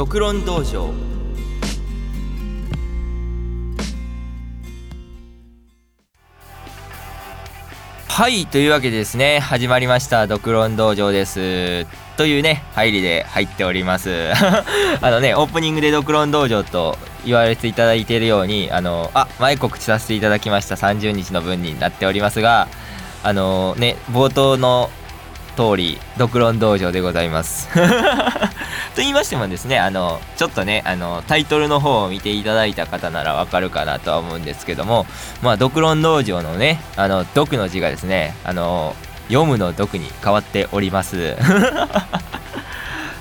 独論道場。はいというわけでですね始まりました独論道場です。というね入りで入っております。あのねオープニングで独論道場と言われていただいているようにあのあ前告知させていただきました30日の分になっておりますがあのね冒頭の通り独論道場でございます。と言いましてもですねあのちょっとねあのタイトルの方を見ていただいた方ならわかるかなとは思うんですけどもまあ独論道場のねあの読の字がですねあの読むの読に変わっております。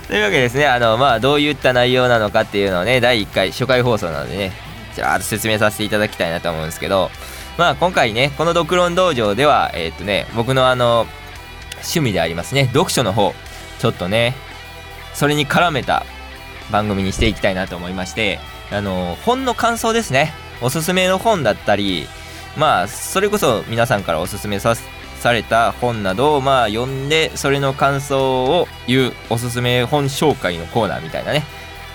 というわけですねあのまあどういった内容なのかっていうのをね第1回初回放送なのでねじゃあ説明させていただきたいなと思うんですけどまあ今回ねこの独論道場ではえー、っとね僕のあの趣味でありますね。読書の方。ちょっとねそれに絡めた番組にしていきたいなと思いましてあの本の感想ですね。おすすめの本だったりまあそれこそ皆さんからおすすめされた本などをまあ読んでそれの感想を言うおすすめ本紹介のコーナーみたいなね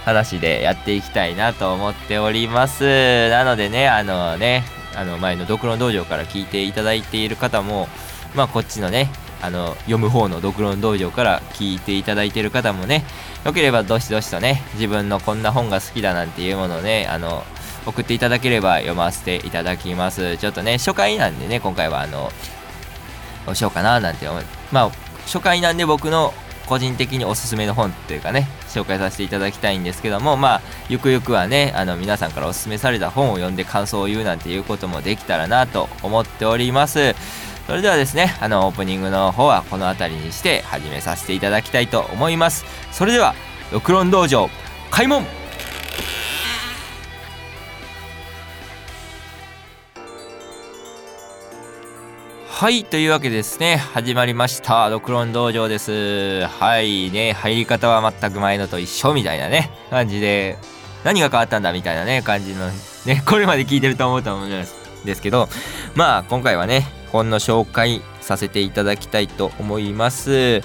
話でやっていきたいなと思っております。なのでねあのねあの前のドクロ道場から聞いていただいている方もまあこっちのねあの読む方のドクロ道場から聞いていただいている方もねよければどしどしとね自分のこんな本が好きだなんていうものをねあの送っていただければ読ませていただきます。ちょっとね初回なんでね今回はあのどうしようかななんて思う。まあ初回なんで僕の個人的におすすめの本っていうかね紹介させていただきたいんですけどもまあゆくゆくはねあの皆さんからおすすめされた本を読んで感想を言うなんていうこともできたらなと思っております。それではですねあのオープニングの方はこの辺りにして始めさせていただきたいと思います。それでは六論道場開門。はいというわけですね始まりました。六論道場です。はいね入り方は全く前のと一緒みたいなね感じで何が変わったんだみたいなね感じのねこれまで聞いてると思うと思うんですけどまあ今回はね本の紹介させていただきたいと思います。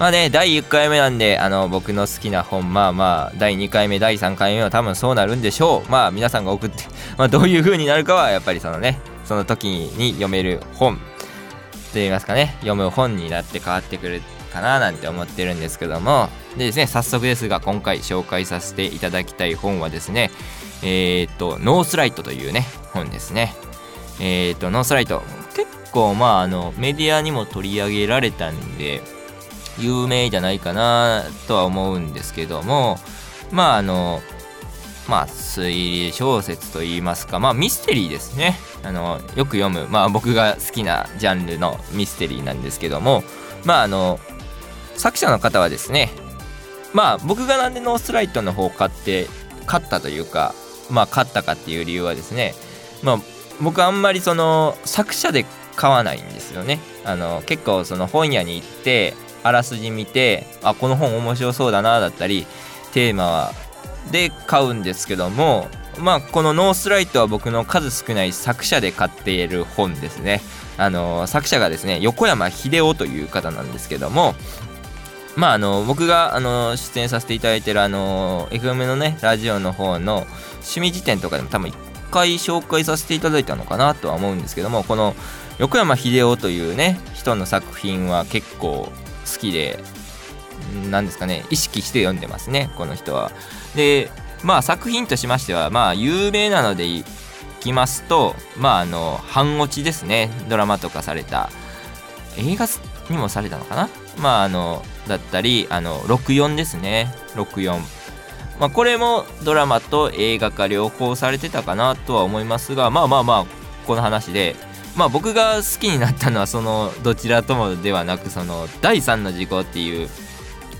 まあね第1回目なんであの僕の好きな本まあまあ第2回目第3回目は多分そうなるんでしょう。まあ皆さんが送って、まあ、どういう風になるかはやっぱりそのねその時に読める本。と言いますかね読む本になって変わってくるかななんて思ってるんですけども。でですね早速ですが今回紹介させていただきたい本はですねえっと、ノースライトというね本ですね。えっと、ノースライト。結構まああのメディアにも取り上げられたんで有名じゃないかなとは思うんですけどもまああのまあ推理小説といいますかまあミステリーですね。あのよく読むまあ僕が好きなジャンルのミステリーなんですけどもまああの作者の方はですねまあ僕がなんでノースライトの方を買って買ったというかまあ買ったかっていう理由はですねまあ僕あんまりその作者で買わないんですよね。あの結構その本屋に行ってあらすじ見てあこの本面白そうだなだったりテーマはで買うんですけどもまあこのノースライトは僕の数少ない作者で買っている本ですね。あの作者がですね横山秀夫という方なんですけどもまああの僕があの出演させていただいてるあの FM のねラジオの方の趣味辞典とかでも多分1回紹介させていただいたのかなとは思うんですけどもこの横山秀夫というね人の作品は結構好きで何ですかね意識して読んでますねこの人は。でまあ作品としましてはまあ有名なのでいきますとまああの半落ちですねドラマとかされた。映画にもされたのかな？まああのだったりあの64ですね64まあこれもドラマと映画化両方されてたかなとは思いますがまあまあまあこの話でまあ僕が好きになったのはそのどちらともではなくその第3の事項っていう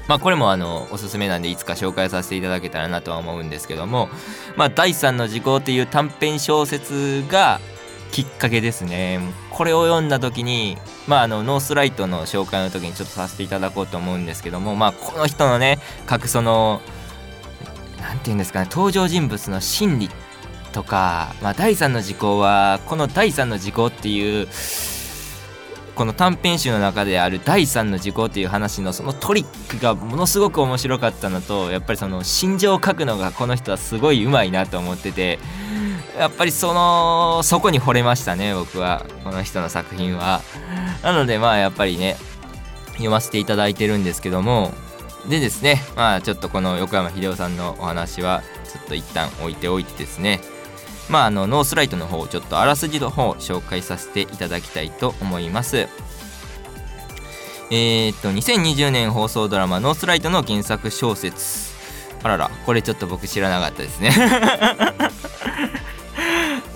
まあこれもあのおすすめなんでいつか紹介させていただけたらなとは思うんですけどもまあ第3の事項っていう短編小説がきっかけですね。これを読んだ時にまああのノースライトの紹介の時にちょっとさせていただこうと思うんですけどもまあこの人のね書くその何て言うんですかね登場人物の心理とか、まあ、第3の時効はこの第3の時効っていうこの短編集の中である第3の事項っていう話のそのトリックがものすごく面白かったのとやっぱりその心情を書くのがこの人はすごいうまいなと思っててやっぱりそのそこに惚れましたね僕はこの人の作品は。なのでまあやっぱりね読ませていただいてるんですけどもでですねまあちょっとこの横山秀夫さんのお話はちょっと一旦置いておいてですねまああのノースライトの方をちょっとあらすじの方を紹介させていただきたいと思います。えー、っと2020年放送ドラマ「ノースライト」の原作小説。あららこれちょっと僕知らなかったですね。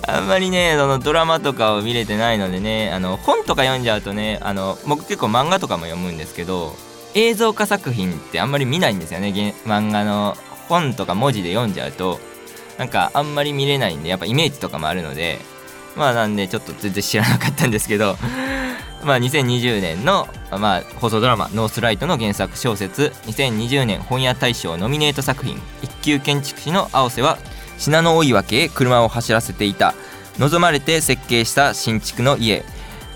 あんまりねそのドラマとかを見れてないのでねあの本とか読んじゃうとねあの僕結構漫画とかも読むんですけど映像化作品ってあんまり見ないんですよね。漫画の本とか文字で読んじゃうと。なんかあんまり見れないんでやっぱイメージとかもあるのでまあなんでちょっと全然知らなかったんですけど まあ2020年の、まあ、放送ドラマ「ノースライト」の原作小説2020年本屋大賞ノミネート作品一級建築士の青瀬は信濃追分へ車を走らせていた。望まれて設計した新築の家。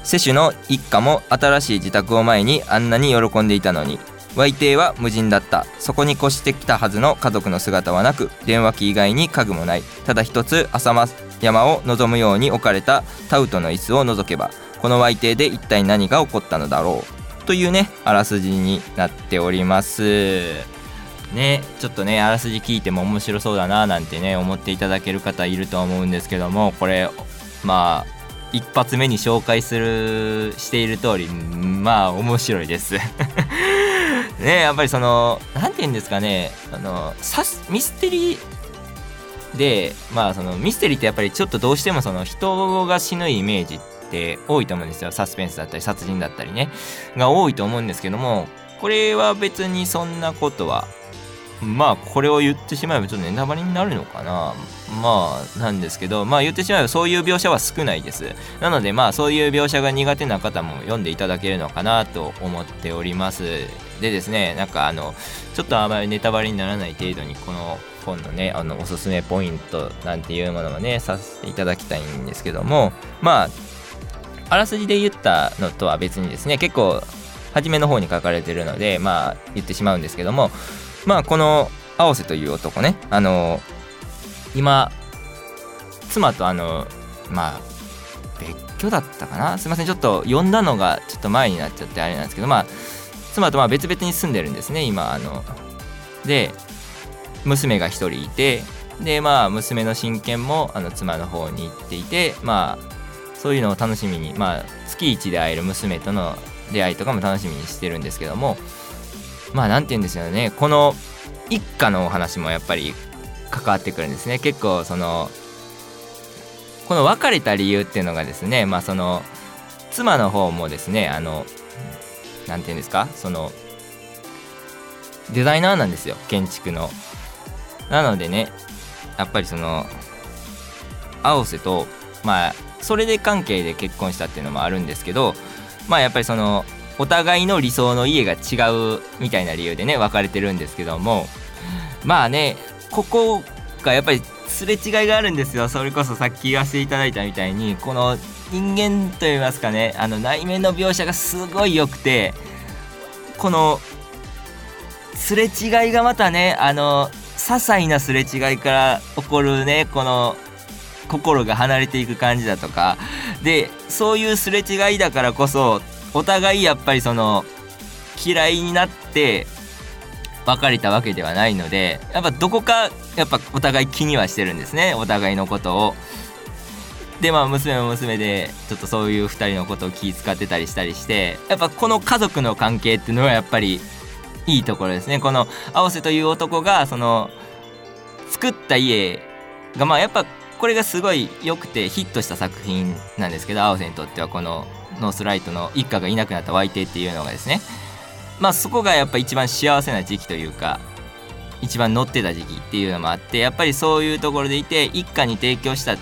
瀬主の一家も新しい自宅を前にあんなに喜んでいたのに。売邸は無人だった。そこに越してきたはずの家族の姿はなく電話機以外に家具もない。ただ一つ浅間山を望むように置かれたタウトの椅子を除けばこの売邸で一体何が起こったのだろう。というねあらすじになっております。ねちょっとねあらすじ聞いても面白そうだななんてね思っていただける方いると思うんですけどもこれまあ一発目に紹介するしている通りまあ面白いです。ねやっぱりその何て言うんですかねあのサスミステリーでまあそのミステリーってやっぱりちょっとどうしてもその人が死ぬイメージって多いと思うんですよ。サスペンスだったり殺人だったりね。が多いと思うんですけどもこれは別にそんなことはまあこれを言ってしまえばちょっとネタバレになるのかな。まあなんですけどまあ言ってしまえばそういう描写は少ないです。なのでまあそういう描写が苦手な方も読んでいただけるのかなと思っております。でですねなんかあのちょっとあまりネタバレにならない程度にこの本のねあのおすすめポイントなんていうものをねさせていただきたいんですけどもまああらすじで言ったのとは別にですね結構初めの方に書かれてるのでまあ言ってしまうんですけどもまあこの青瀬という男ねあの今妻とあのまあ別居だったかな？すいませんちょっと呼んだのがちょっと前になっちゃってあれなんですけどまあ妻とまあ別々に住んでるんですね今あので娘が1人いてでまあ娘の親権もあの妻の方に行っていてまあそういうのを楽しみにまあ月1で会える娘との出会いとかも楽しみにしてるんですけどもまあ何て言うんですよねこの一家のお話もやっぱり関わってくるんですね。結構そのこの別れた理由っていうのがですねまあその妻の方もですねあの何て言うんですか？そのデザイナーなんですよ建築の。なのでねやっぱりその青瀬とまあそれで関係で結婚したっていうのもあるんですけどまあやっぱりそのお互いの理想の家が違うみたいな理由でね別れてるんですけどもまあねここがやっぱりすれ違いがあるんですよ。それこそさっき言わせていただいたみたいにこの人間といいますかねあの内面の描写がすごい良くてこのすれ違いがまたねあの些細なすれ違いから起こるねこの心が離れていく感じだとかでそういうすれ違いだからこそお互いやっぱりその嫌いになって別れたわけではないのでやっぱどこかやっぱお互い気にはしてるんですねお互いのことを。でまあ娘も娘でちょっとそういう2人のことを気遣ってたりしたりしてやっぱこの家族の関係っていうのはやっぱりいいところですね。この青瀬という男がその作った家がまあやっぱこれがすごい良くてヒットした作品なんですけど青瀬にとってはこのノースライトの一家がいなくなった湧いてっていうのがですね。まあそこがやっぱ一番幸せな時期というか一番乗ってた時期っていうのもあってやっぱりそういうところでいて一家に提供した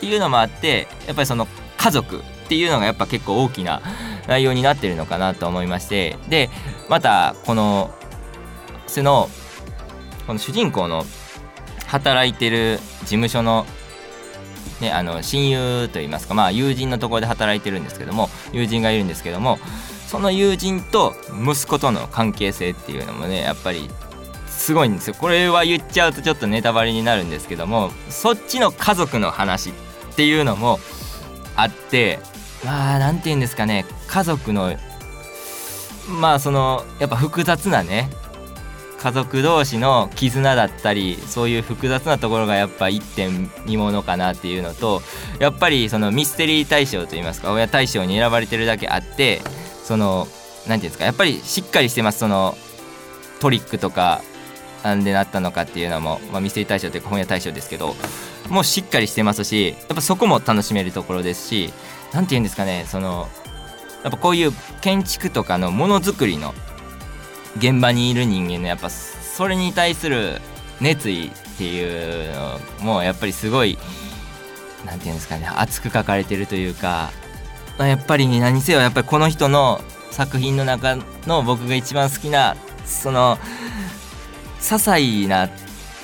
っていうのもあってやっぱりその家族っていうのがやっぱ結構大きな 内容になってるのかなと思いましてでまたこのそのこの主人公の働いてる事務所のね、あの親友といいますか、まあ、友人のところで働いてるんですけども友人がいるんですけどもその友人と息子との関係性っていうのもねやっぱりすごいんですよ。これは言っちゃうとちょっとネタバレになるんですけどもそっちの家族の話っていうのもあってまあ何て言うんですかね家族のまあそのやっぱ複雑なね家族同士の絆だったりそういう複雑なところがやっぱ一点見ものかなっていうのとやっぱりそのミステリー大賞といいますか親大賞に選ばれてるだけあってその何て言うんですかやっぱりしっかりしてますそのトリックとかなんでなったのかっていうのも、まあ、ミステリー大賞というか本屋大賞ですけどもうしっかりしてますしやっぱそこも楽しめるところですし何て言うんですかねそのやっぱこういう建築とかのものづくりの現場にいる人間のやっぱそれに対する熱意っていうのもやっぱりすごい何て言うんですかね熱く書かれてるというかやっぱり何せよやっぱりこの人の作品の中の僕が一番好きなその些細な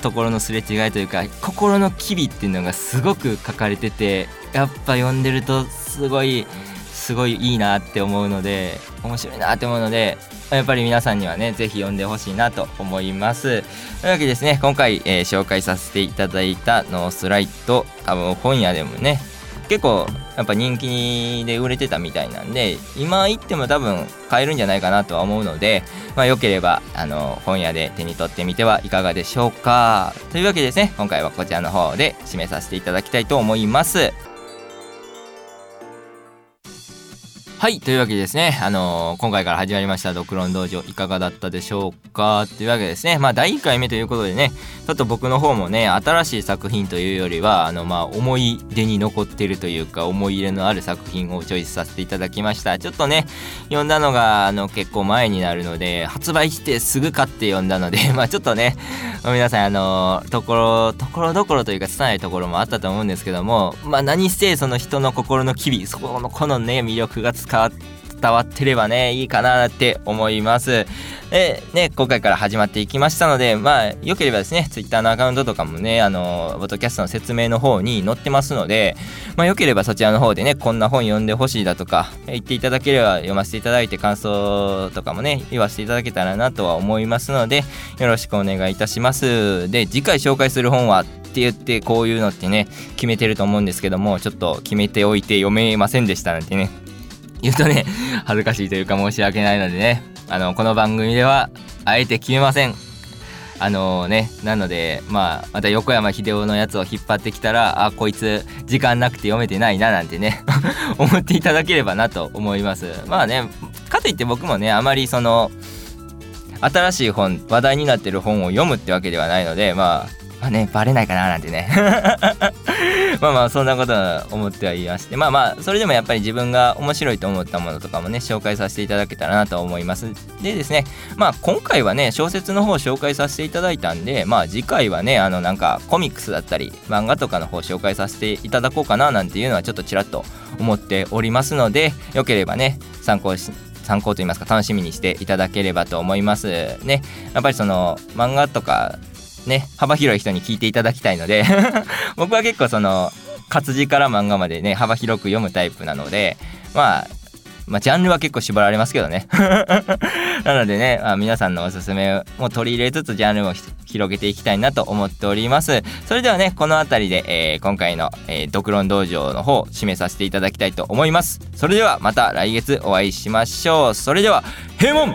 ところのすれ違いというか心の機微っていうのがすごく書かれててやっぱ読んでるとすごいすごいいいなって思うので面白いなって思うのでやっぱり皆さんにはね是非読んでほしいなと思います。というわけですね今回、えー、紹介させていただいたノースライト多分本屋でもね結構やっぱ人気で売れてたみたいなんで今行っても多分買えるんじゃないかなとは思うのでまあよければあの本屋で手に取ってみてはいかがでしょうか。というわけでですね今回はこちらの方で締めさせていただきたいと思います。はいというわけでですねあのー、今回から始まりました「ドクロン道場」いかがだったでしょうか？というわけですねまあ第1回目ということでねちょっと僕の方もね新しい作品というよりはあのまあ思い出に残ってるというか思い入れのある作品をチョイスさせていただきました。ちょっとね読んだのがあの結構前になるので発売してすぐ買って読んだので まあちょっとね皆さんあのところところどころというか拙いところもあったと思うんですけどもまあ何せその人の心の機微そこのこのね魅力が伝伝わってればねいいかなって思います。でね今回から始まっていきましたのでまあよければですね Twitter のアカウントとかもねあのボトキャストの説明の方に載ってますのでまあよければそちらの方でねこんな本読んでほしいだとか言っていただければ読ませていただいて感想とかもね言わせていただけたらなとは思いますのでよろしくお願いいたします。で次回紹介する本はって言ってこういうのってね決めてると思うんですけどもちょっと決めておいて読めませんでしたなんてね。言うとね恥ずかしいというか申し訳ないのでね。あのこの番組ではあえて決めません。あのねなのでまあまた横山秀夫のやつを引っ張ってきたらあこいつ時間なくて読めてないななんてね 思っていただければなと思います。まあねかといって僕もねあまりその新しい本話題になってる本を読むってわけではないのでまあまあね、バレないかななんてね。まあまあ、そんなことは思ってはいまして、まあまあ、それでもやっぱり自分が面白いと思ったものとかもね、紹介させていただけたらなと思います。でですね、まあ今回はね、小説の方を紹介させていただいたんで、まあ次回はね、あのなんかコミックスだったり、漫画とかの方を紹介させていただこうかななんていうのはちょっとちらっと思っておりますので、よければね、参考し参考といいますか楽しみにしていただければと思います。ねやっぱりその漫画とかね幅広い人に聞いていただきたいので 僕は結構その活字から漫画までね幅広く読むタイプなのでまあまあ、ジャンルは結構絞られますけどね。なのでね、まあ、皆さんのおすすめも取り入れつつジャンルを広げていきたいなと思っております。それではねこの辺りで、えー、今回の、えー、ドクロン道場の方締めさせていただきたいと思います。それではまた来月お会いしましょう。それでは閉門